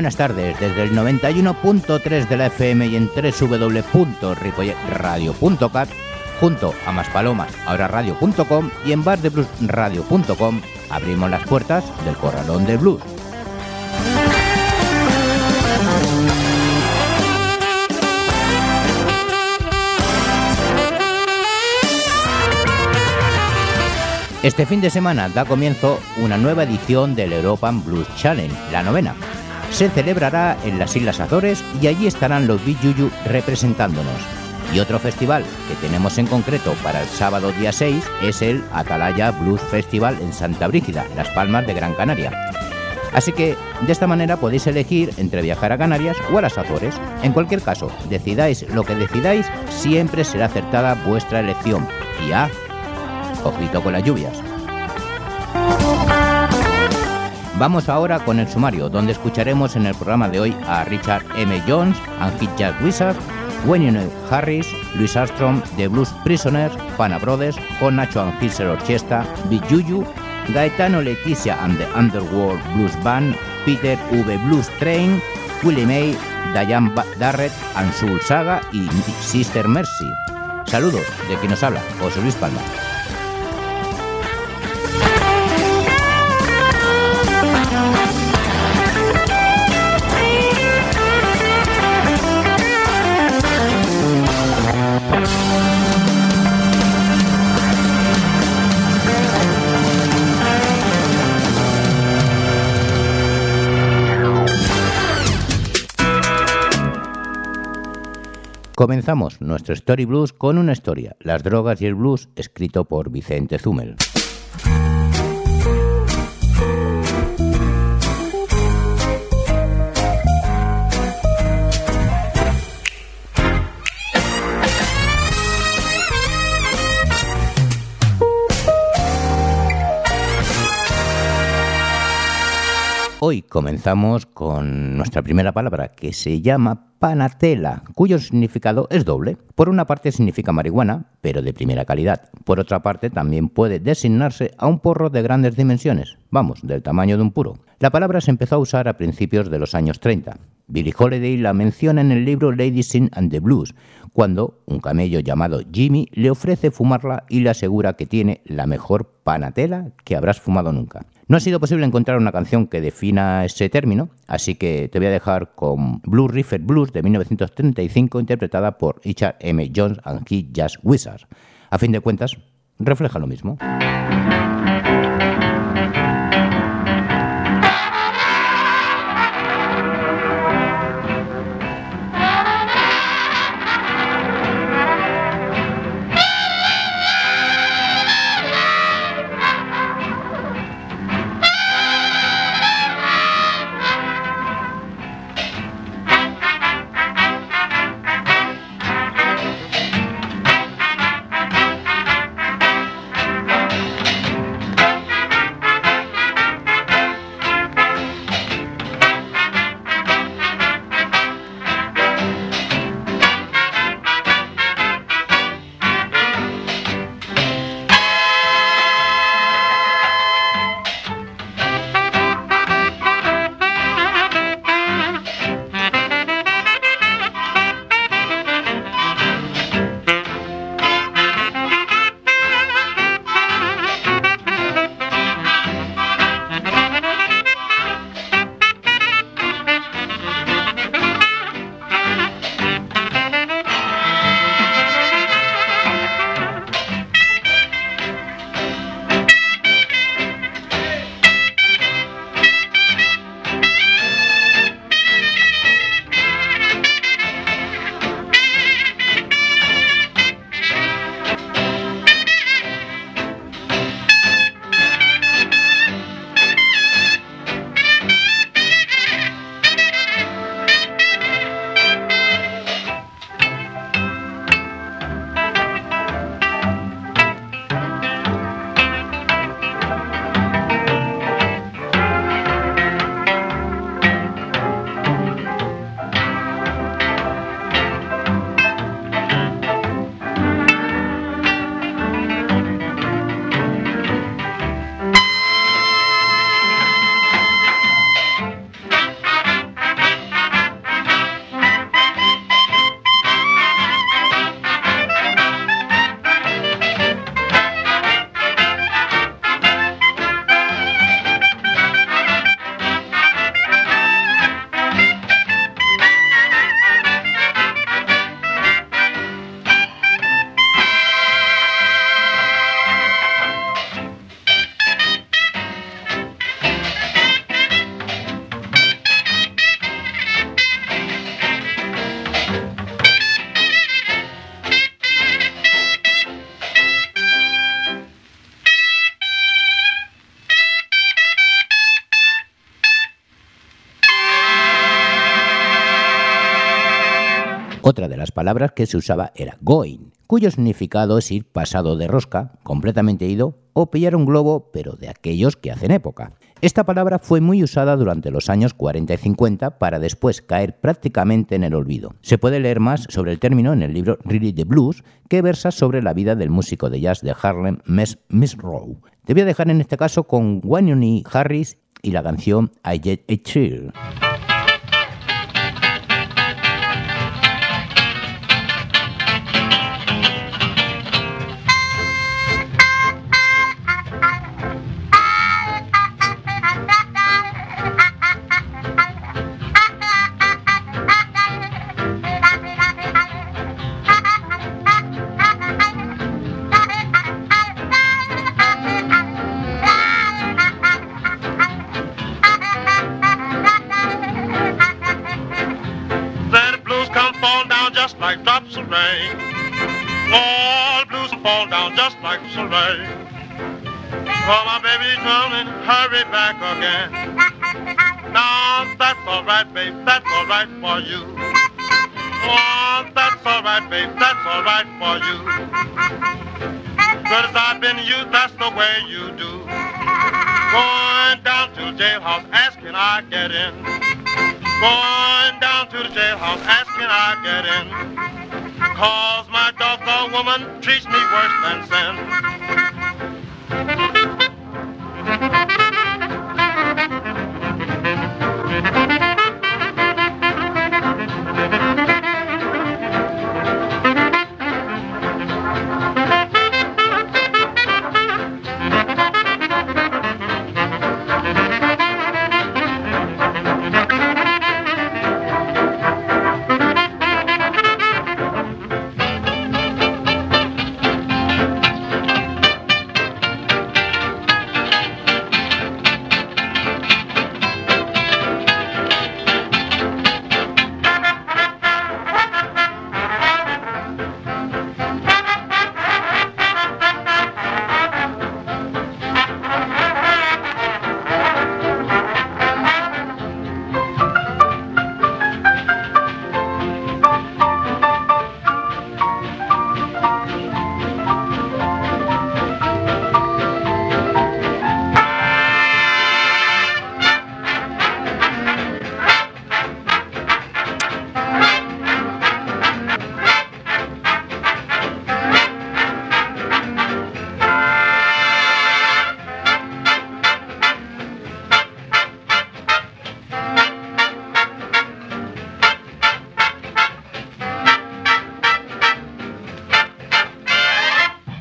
Buenas tardes, desde el 91.3 de la FM y en www.ripolletradio.cat, junto a Maspalomas, ahora radio.com y en bardebluesradio.com, abrimos las puertas del Corralón de Blues. Este fin de semana da comienzo una nueva edición del European Blues Challenge, la novena. Se celebrará en las Islas Azores y allí estarán los Yuyu representándonos. Y otro festival que tenemos en concreto para el sábado día 6 es el Atalaya Blues Festival en Santa Brígida, Las Palmas de Gran Canaria. Así que de esta manera podéis elegir entre viajar a Canarias o a las Azores. En cualquier caso, decidáis lo que decidáis, siempre será acertada vuestra elección. Y a Ojito con las lluvias. Vamos ahora con el sumario, donde escucharemos en el programa de hoy a Richard M. Jones, Hit Jack Wizard, Wayne Harris, Louis Armstrong, The Blues Prisoners, Pana Brothers, con Nacho Angilser Orchestra, Big Juju, Gaetano Leticia and the Underworld Blues Band, Peter V. Blues Train, Willie May, Diane Darrett, Ansul Saga y Sister Mercy. Saludos de quien nos habla, José Luis Palma. Comenzamos nuestro Story Blues con una historia, Las drogas y el blues, escrito por Vicente Zumel. Hoy comenzamos con nuestra primera palabra que se llama panatela, cuyo significado es doble. Por una parte significa marihuana, pero de primera calidad. Por otra parte también puede designarse a un porro de grandes dimensiones, vamos, del tamaño de un puro. La palabra se empezó a usar a principios de los años 30. Billie Holiday la menciona en el libro Lady Sin and the Blues, cuando un camello llamado Jimmy le ofrece fumarla y le asegura que tiene la mejor panatela que habrás fumado nunca. No ha sido posible encontrar una canción que defina ese término, así que te voy a dejar con Blue River Blues de 1935 interpretada por Richard M. Jones and Key Jazz Wizard. A fin de cuentas, refleja lo mismo. Palabras que se usaba era going, cuyo significado es ir pasado de rosca, completamente ido, o pillar un globo, pero de aquellos que hacen época. Esta palabra fue muy usada durante los años 40 y 50 para después caer prácticamente en el olvido. Se puede leer más sobre el término en el libro Really the Blues, que versa sobre la vida del músico de jazz de Harlem, Miss, Miss Rowe. Te voy a dejar en este caso con Wanyoni Harris y la canción I Get a down just like Soleil. Oh, my baby's drowning, hurry back again. Now that's alright, babe, that's alright for you. Oh, that's alright, babe, that's alright for you. Good as I've been you, that's the way you do. Going down to the jailhouse, asking I get in. Going down to the jailhouse, asking I get in. Cause my doggone woman treats me worse than sin.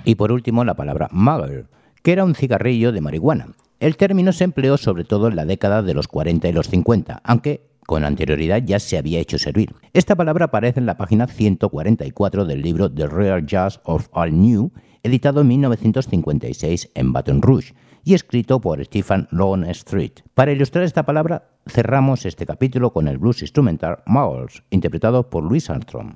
Y por último, la palabra mugger, que era un cigarrillo de marihuana. El término se empleó sobre todo en la década de los 40 y los 50, aunque con anterioridad ya se había hecho servir. Esta palabra aparece en la página 144 del libro The Real Jazz of All New, editado en 1956 en Baton Rouge y escrito por Stephen Street. Para ilustrar esta palabra, cerramos este capítulo con el blues instrumental Muggles, interpretado por Louis Armstrong.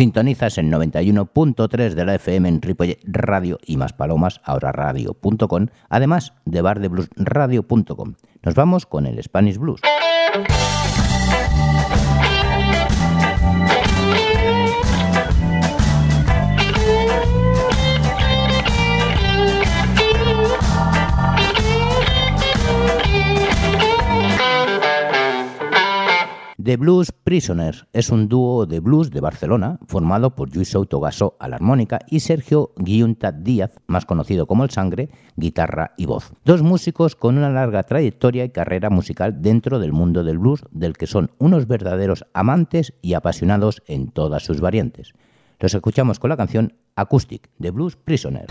Sintonizas el 91.3 de la FM en Ripollet Radio y más palomas, ahora radio.com, además de bardebluesradio.com. Nos vamos con el Spanish Blues. The Blues Prisoners es un dúo de blues de Barcelona formado por Luis Souto Gasó a la armónica y Sergio Guiunta Díaz, más conocido como El Sangre, guitarra y voz. Dos músicos con una larga trayectoria y carrera musical dentro del mundo del blues, del que son unos verdaderos amantes y apasionados en todas sus variantes. Los escuchamos con la canción Acoustic de Blues Prisoners.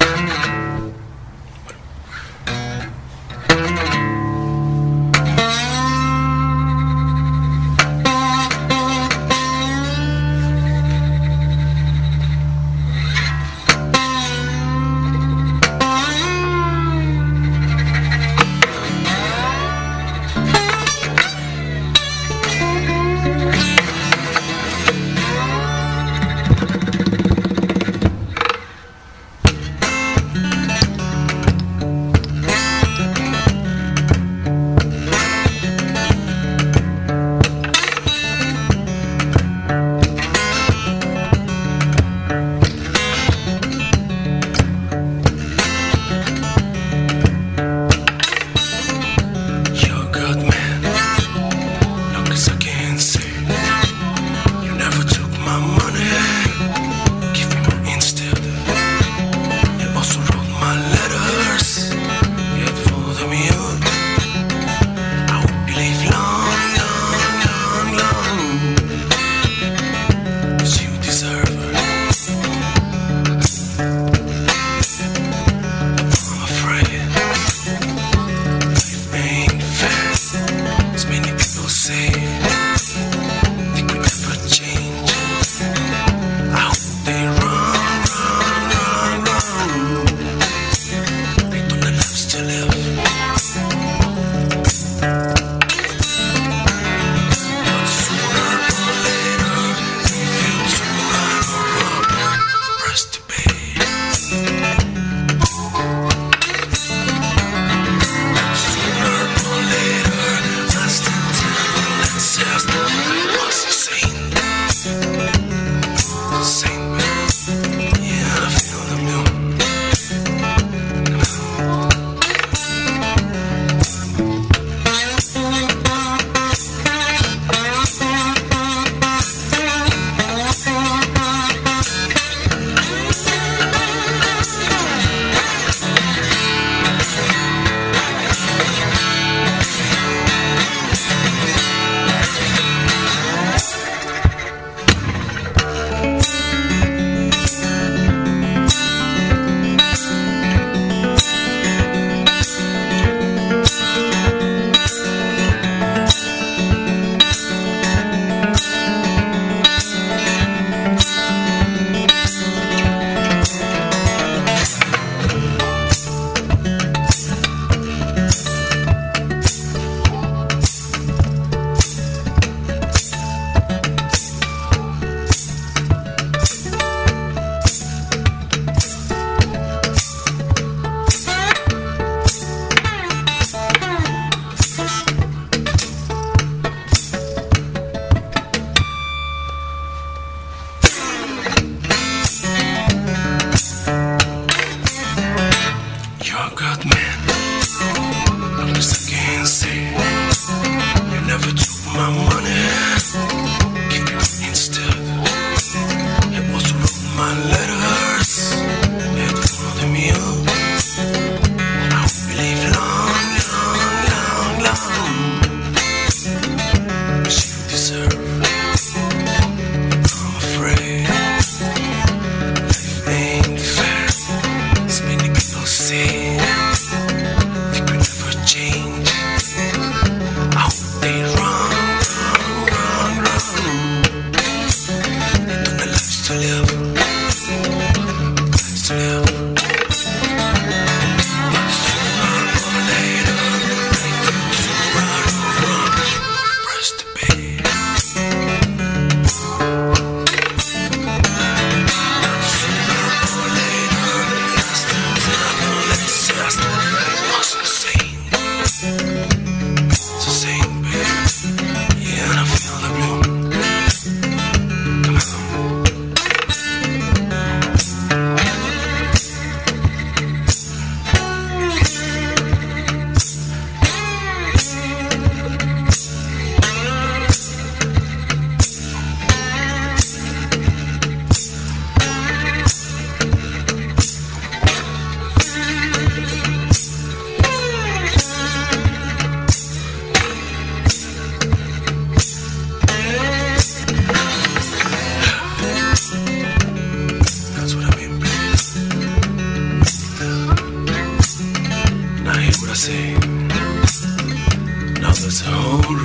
Now there's a whole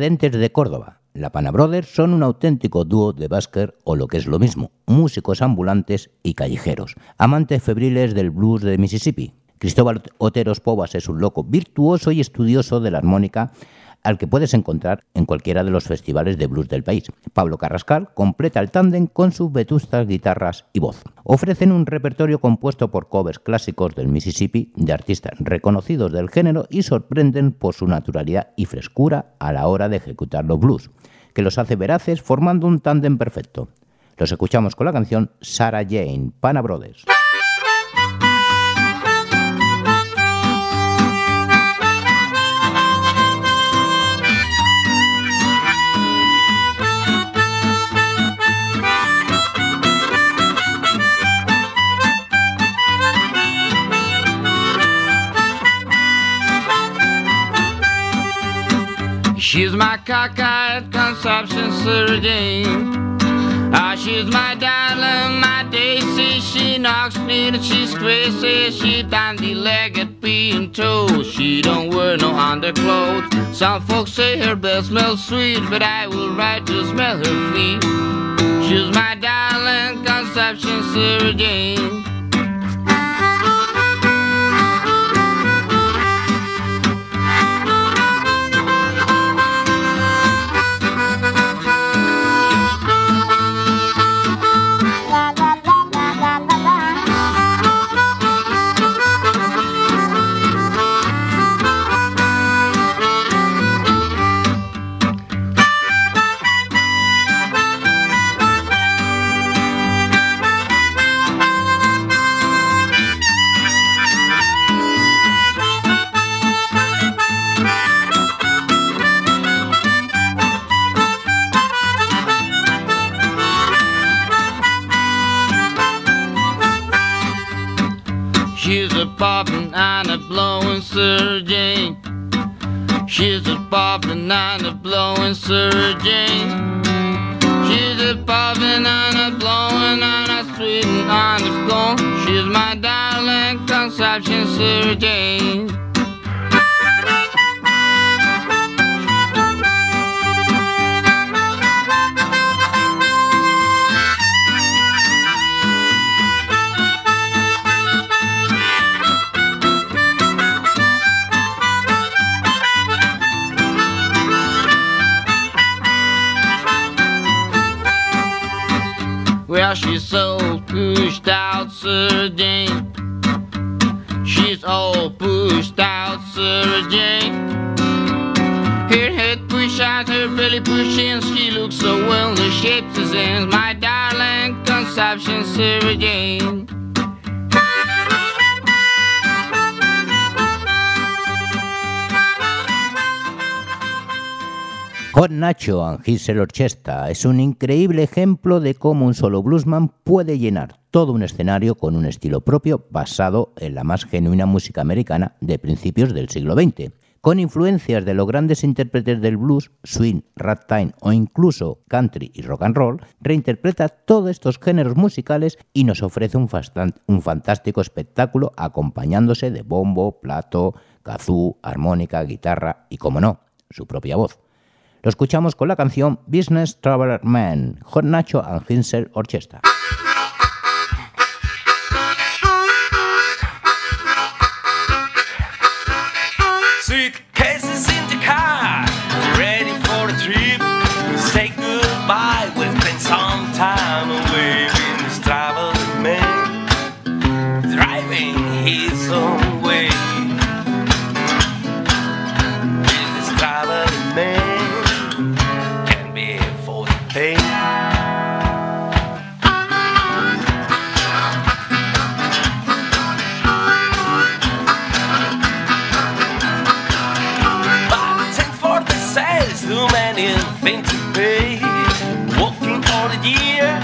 de Córdoba. La Pana Brothers son un auténtico dúo de basker o lo que es lo mismo, músicos ambulantes y callejeros, amantes febriles del blues de Mississippi. Cristóbal Oteros Povas es un loco virtuoso y estudioso de la armónica al que puedes encontrar en cualquiera de los festivales de blues del país. Pablo Carrascal completa el tándem con sus vetustas guitarras y voz. Ofrecen un repertorio compuesto por covers clásicos del Mississippi de artistas reconocidos del género y sorprenden por su naturalidad y frescura a la hora de ejecutar los blues, que los hace veraces formando un tándem perfecto. Los escuchamos con la canción Sarah Jane, Pana Brothers. She's my cockeyed consumption sardine. Ah, she's my darling, my daisy. She knocks me and she's crazy. She bandy-legged, being told she don't wear no underclothes. Some folks say her bell smells sweet, but I will ride to smell her feet. She's my darling, consumption sardine. Popping and a blowing Sir Jane. She's a popping and a blowing Sir Jane. She's a popping and a blowing and a sweeting and a going. She's my darling conception Sir so pushed out, Jane. She's all pushed out, Jane. Her head push out, her belly push in. She looks so well, the shapes in. My darling conception, Sir Hot Nacho and His Orchestra es un increíble ejemplo de cómo un solo bluesman puede llenar todo un escenario con un estilo propio basado en la más genuina música americana de principios del siglo XX. Con influencias de los grandes intérpretes del blues, swing, ragtime o incluso country y rock and roll, reinterpreta todos estos géneros musicales y nos ofrece un, un fantástico espectáculo acompañándose de bombo, plato, kazoo, armónica, guitarra y, como no, su propia voz. Lo escuchamos con la canción Business Traveler Man, Hot Nacho and Hinsel Orchestra. in fancy pay. Walking all the year.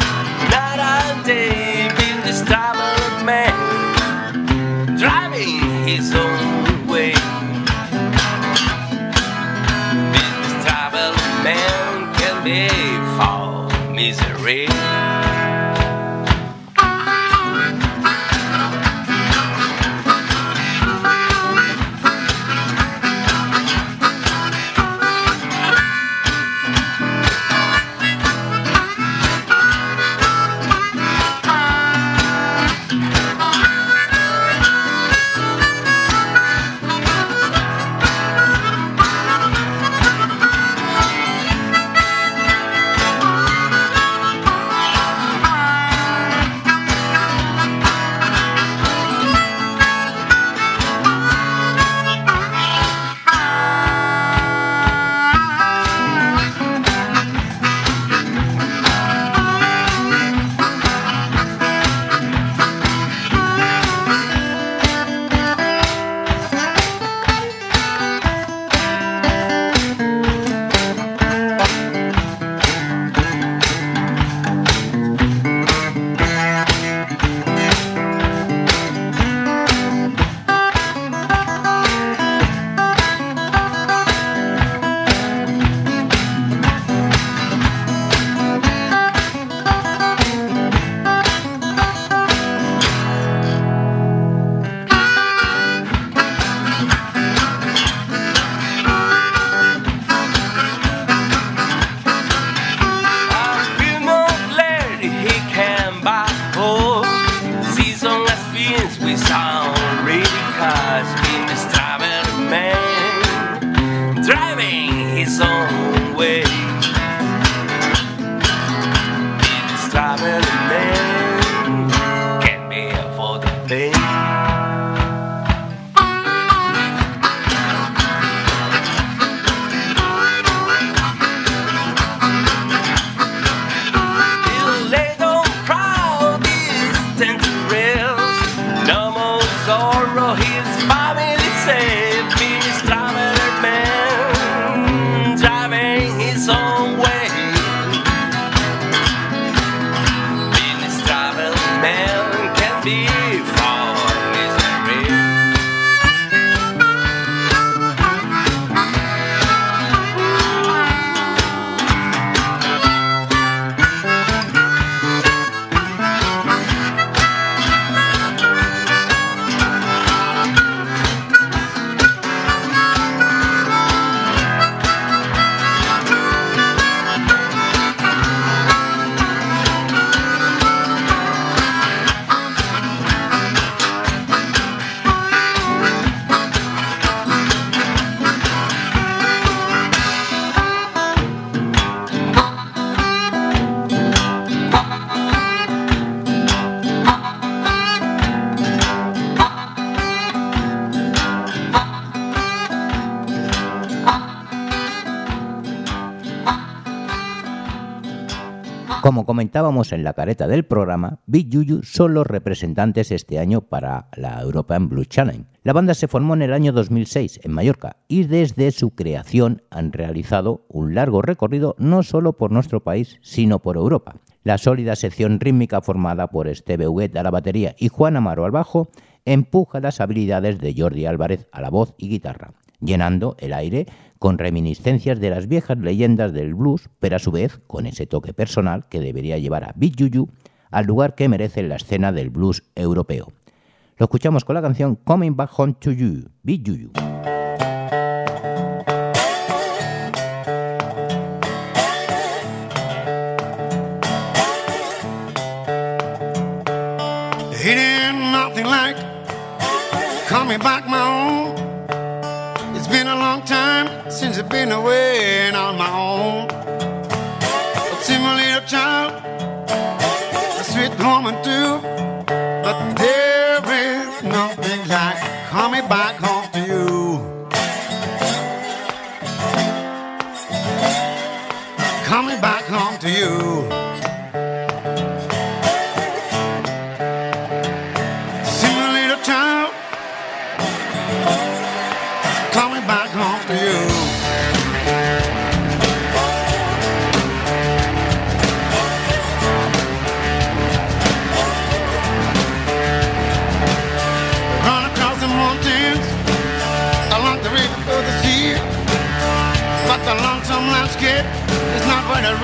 En la careta del programa, Big Yuyu son los representantes este año para la European Blue Challenge. La banda se formó en el año 2006 en Mallorca y desde su creación han realizado un largo recorrido no solo por nuestro país, sino por Europa. La sólida sección rítmica formada por Esteve Huguet a la batería y Juan Amaro al bajo empuja las habilidades de Jordi Álvarez a la voz y guitarra, llenando el aire con reminiscencias de las viejas leyendas del blues, pero a su vez con ese toque personal que debería llevar a Big Juju al lugar que merece la escena del blues europeo. Lo escuchamos con la canción Coming Back Home to You, Big Juju. Coming back. I've been away and on my own. But see my little child, a sweet woman too.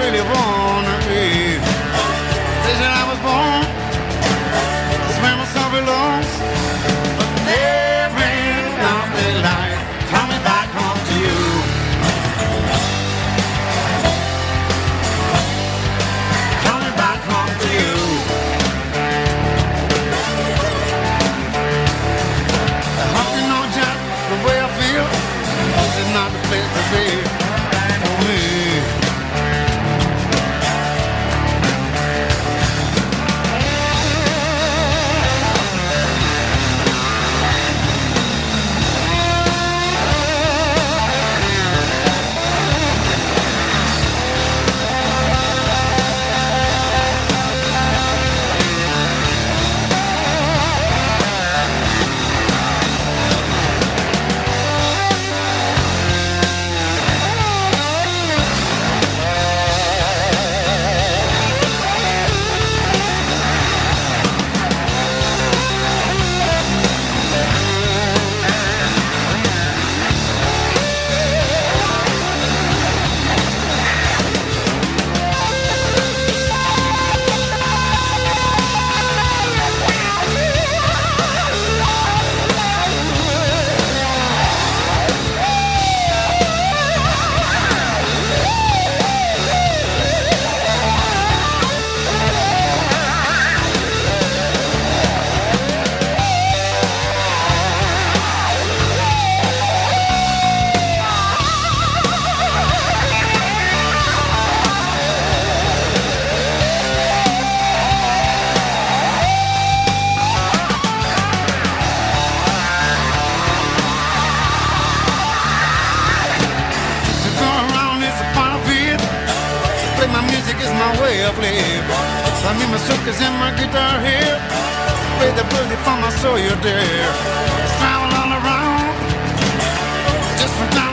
Really wanna way of life. I mean, my suckers and my guitar here. Play the birdie for my soul, you're there. Travel all around, just for town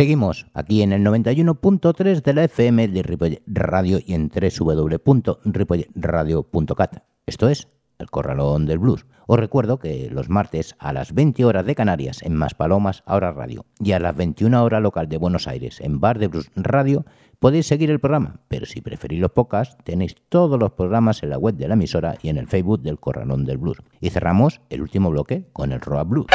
Seguimos aquí en el 91.3 de la FM de Radio y en www.ripolletradio.cat. Esto es El Corralón del Blues. Os recuerdo que los martes a las 20 horas de Canarias en Maspalomas Ahora Radio y a las 21 horas local de Buenos Aires en Bar de Blues Radio podéis seguir el programa, pero si preferís los podcasts tenéis todos los programas en la web de la emisora y en el Facebook del Corralón del Blues. Y cerramos el último bloque con el Roa Blues.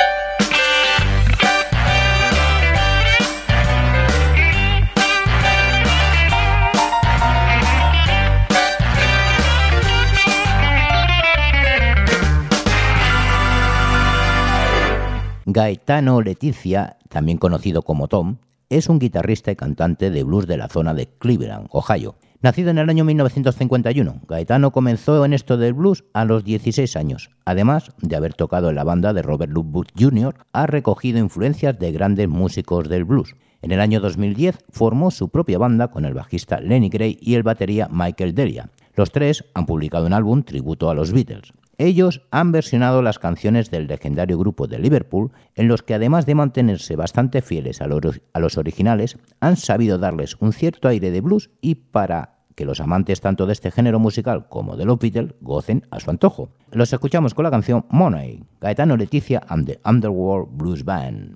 Gaetano Leticia, también conocido como Tom, es un guitarrista y cantante de blues de la zona de Cleveland, Ohio. Nacido en el año 1951, Gaetano comenzó en esto del blues a los 16 años. Además de haber tocado en la banda de Robert Lockwood Jr., ha recogido influencias de grandes músicos del blues. En el año 2010 formó su propia banda con el bajista Lenny Gray y el batería Michael Delia. Los tres han publicado un álbum tributo a los Beatles. Ellos han versionado las canciones del legendario grupo de Liverpool, en los que además de mantenerse bastante fieles a los, originales, han sabido darles un cierto aire de blues y para que los amantes tanto de este género musical como de los Beatles gocen a su antojo. Los escuchamos con la canción Money, Gaetano Leticia and the Underworld Blues Band.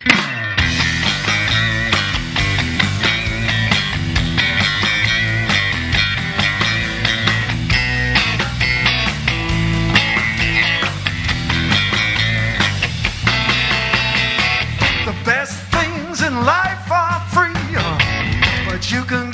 Life are free, but you can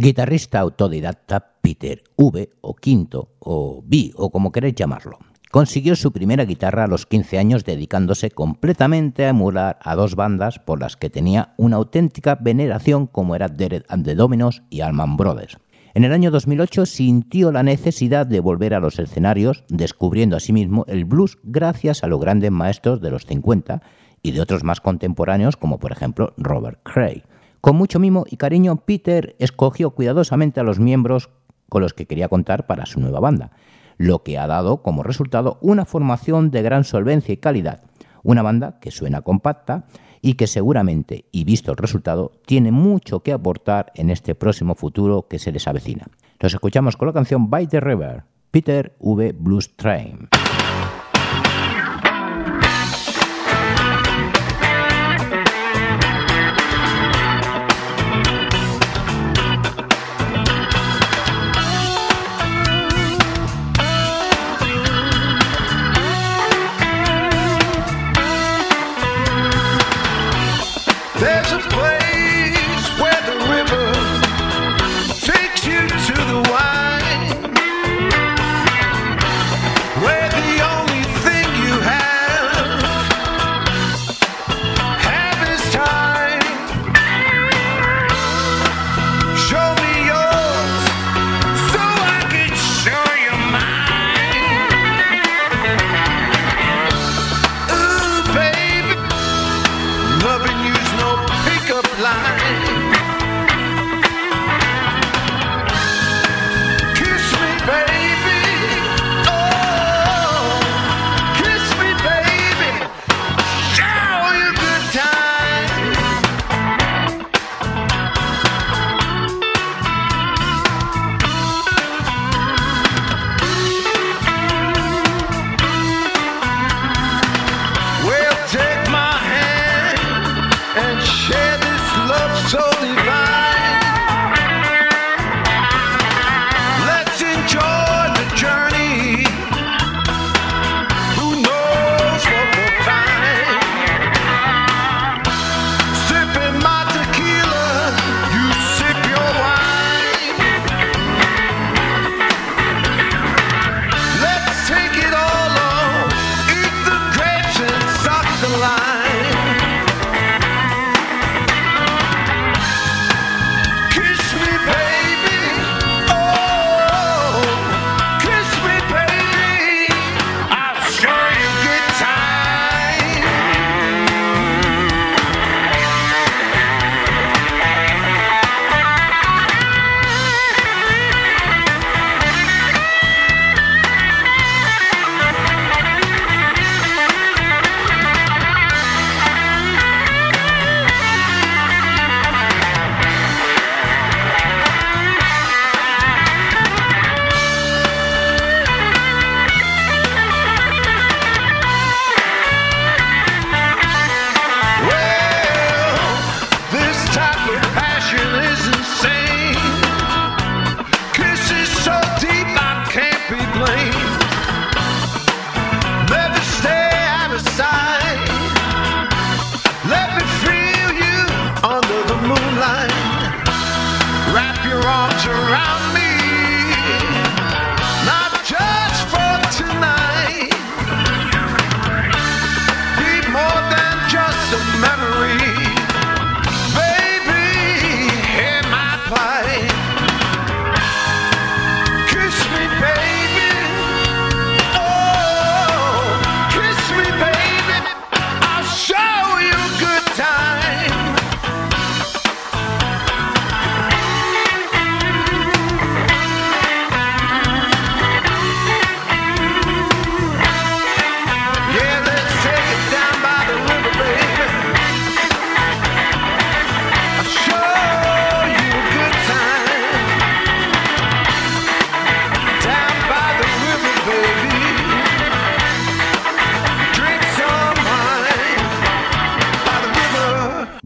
Guitarrista autodidacta Peter V o Quinto o B o como queréis llamarlo. Consiguió su primera guitarra a los 15 años dedicándose completamente a emular a dos bandas por las que tenía una auténtica veneración como era Dead and the Dominos y Allman Brothers. En el año 2008 sintió la necesidad de volver a los escenarios, descubriendo asimismo el blues gracias a los grandes maestros de los 50 y de otros más contemporáneos como por ejemplo Robert Cray. Con mucho mimo y cariño, Peter escogió cuidadosamente a los miembros con los que quería contar para su nueva banda lo que ha dado como resultado una formación de gran solvencia y calidad, una banda que suena compacta y que seguramente, y visto el resultado, tiene mucho que aportar en este próximo futuro que se les avecina. Los escuchamos con la canción By the River, Peter V. Blues Train.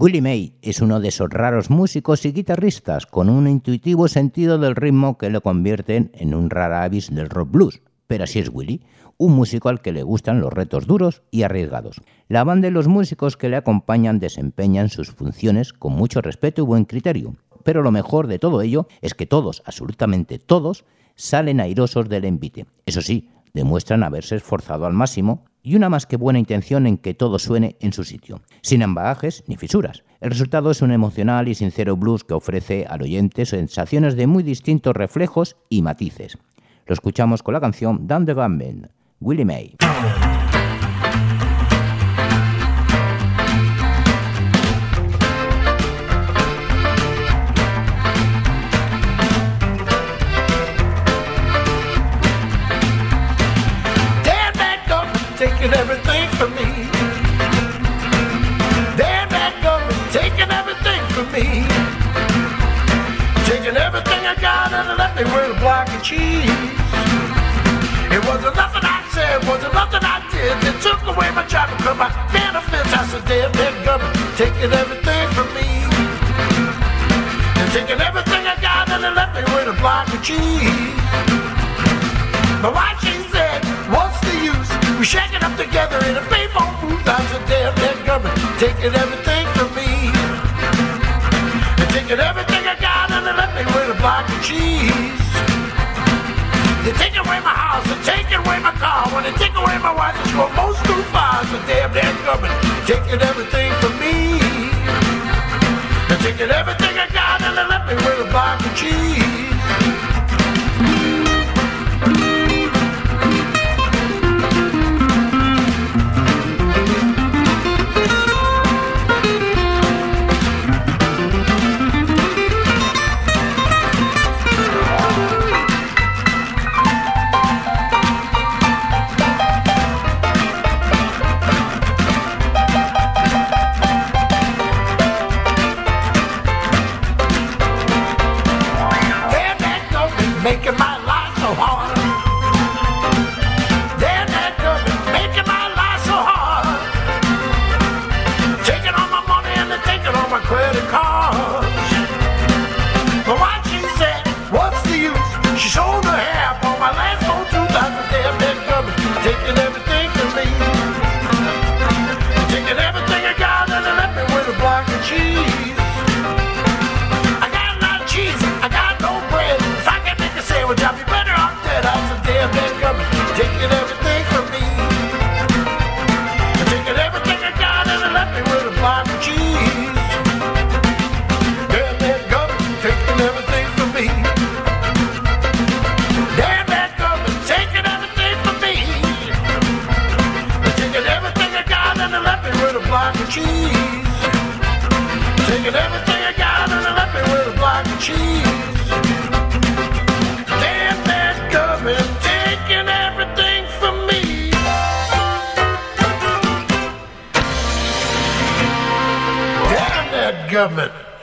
Willie May es uno de esos raros músicos y guitarristas con un intuitivo sentido del ritmo que lo convierten en un rara avis del rock blues. Pero así es Willie, un músico al que le gustan los retos duros y arriesgados. La banda y los músicos que le acompañan desempeñan sus funciones con mucho respeto y buen criterio. pero lo mejor de todo ello es que todos, absolutamente todos, salen airosos del envite. Eso sí, demuestran haberse esforzado al máximo y una más que buena intención en que todo suene en su sitio, sin ambajes ni fisuras. El resultado es un emocional y sincero blues que ofrece al oyente sensaciones de muy distintos reflejos y matices. Lo escuchamos con la canción Down the Gunman, Willie May.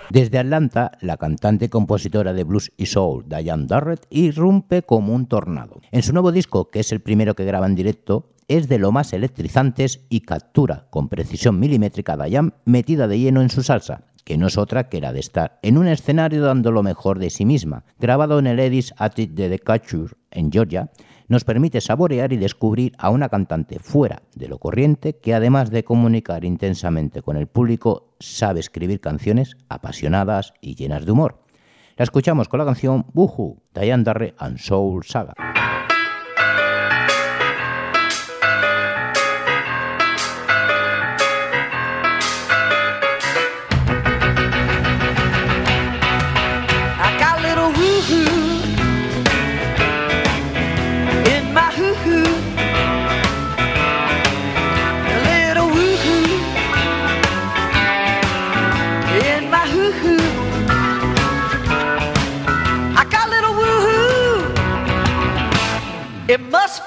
Desde Atlanta, la cantante y compositora de blues y soul Diane Darrett irrumpe como un tornado. En su nuevo disco, que es el primero que graba en directo, es de lo más electrizantes y captura con precisión milimétrica a Diane metida de lleno en su salsa, que no es otra que la de estar en un escenario dando lo mejor de sí misma. Grabado en el Edis Attic de Decatur, en Georgia, nos permite saborear y descubrir a una cantante fuera de lo corriente que además de comunicar intensamente con el público, sabe escribir canciones apasionadas y llenas de humor. La escuchamos con la canción Boohoo, Diane Darre and Soul Saga.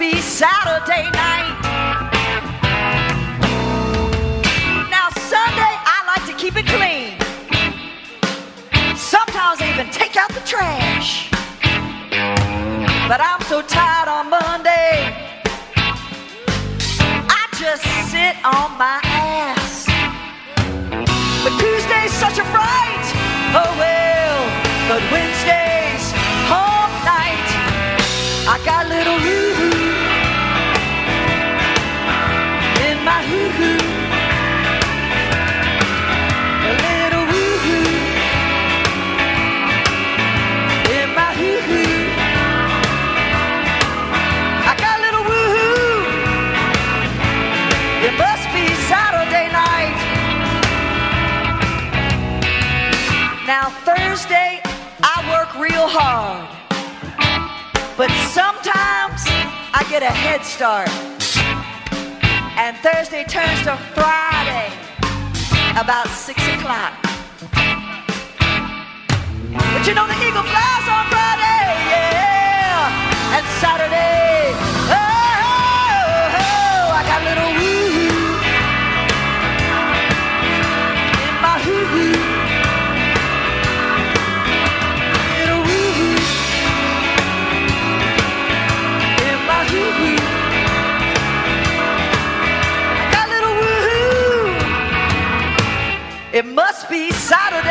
Be Saturday night. Now Sunday I like to keep it clean. Sometimes I even take out the trash. But I'm so tired on Monday. I just sit on my ass. But Tuesday's such a fright. Oh well. But Wednesday's home night. I got little hard. But sometimes I get a head start. And Thursday turns to Friday about six o'clock. But you know the eagle flies on Friday, yeah. And Saturday, It must be Saturday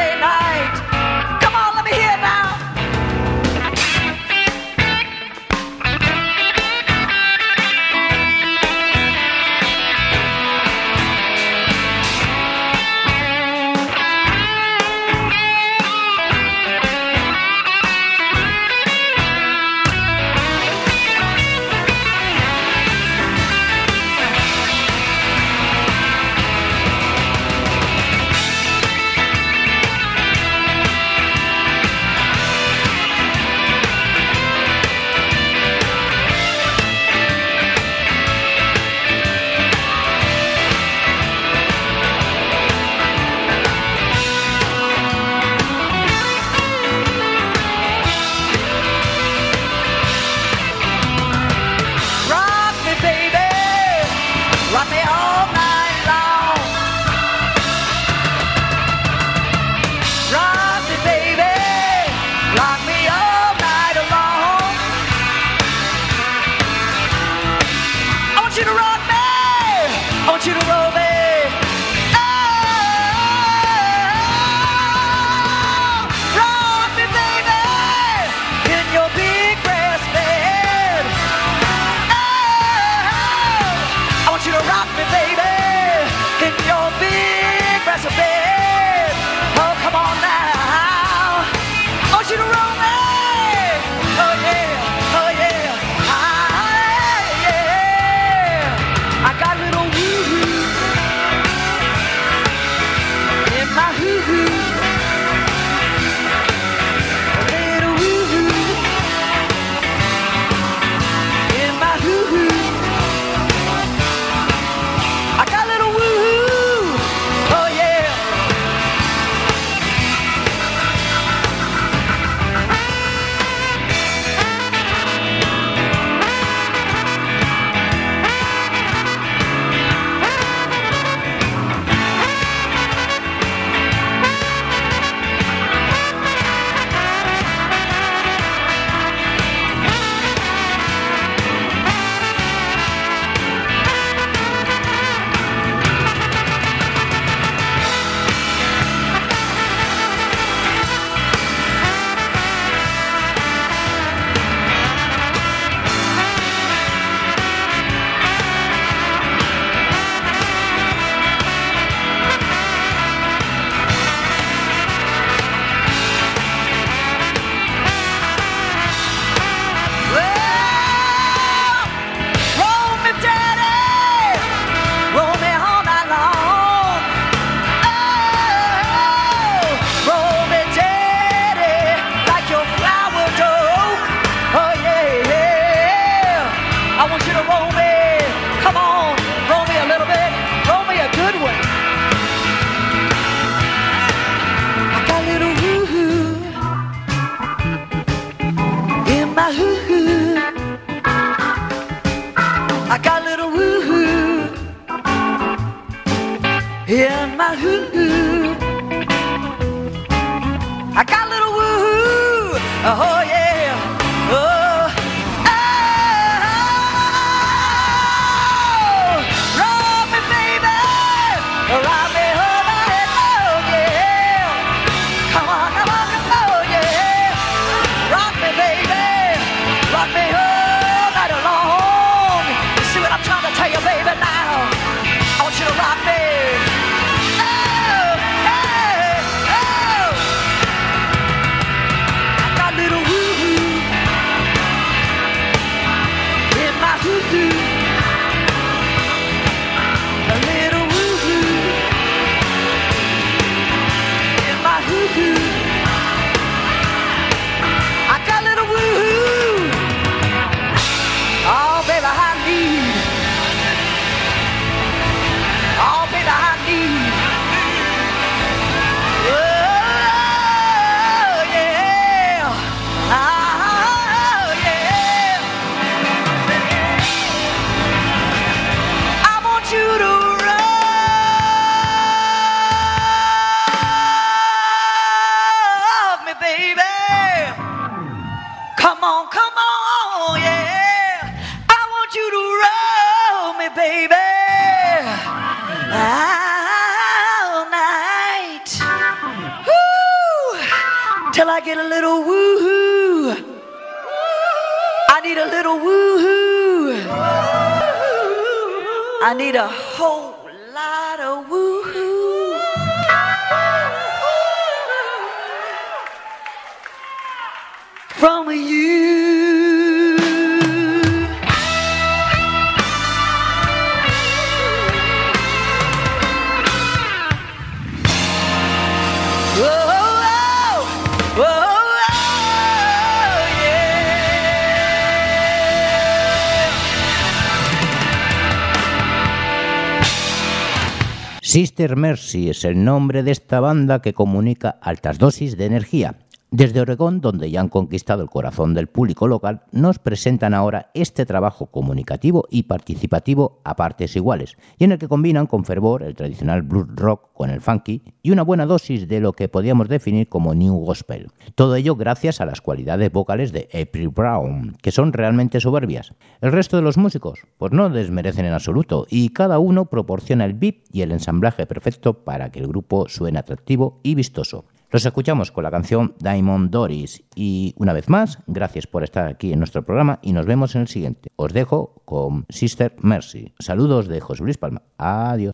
Sister Mercy es el nombre de esta banda que comunica altas dosis de energía. Desde Oregón, donde ya han conquistado el corazón del público local, nos presentan ahora este trabajo comunicativo y participativo a partes iguales, y en el que combinan con fervor el tradicional blues rock con el funky y una buena dosis de lo que podríamos definir como new gospel. Todo ello gracias a las cualidades vocales de April Brown, que son realmente soberbias. El resto de los músicos, pues no desmerecen en absoluto, y cada uno proporciona el beat y el ensamblaje perfecto para que el grupo suene atractivo y vistoso. Los escuchamos con la canción Diamond Doris y una vez más, gracias por estar aquí en nuestro programa y nos vemos en el siguiente. Os dejo con Sister Mercy. Saludos de José Luis Palma. Adiós.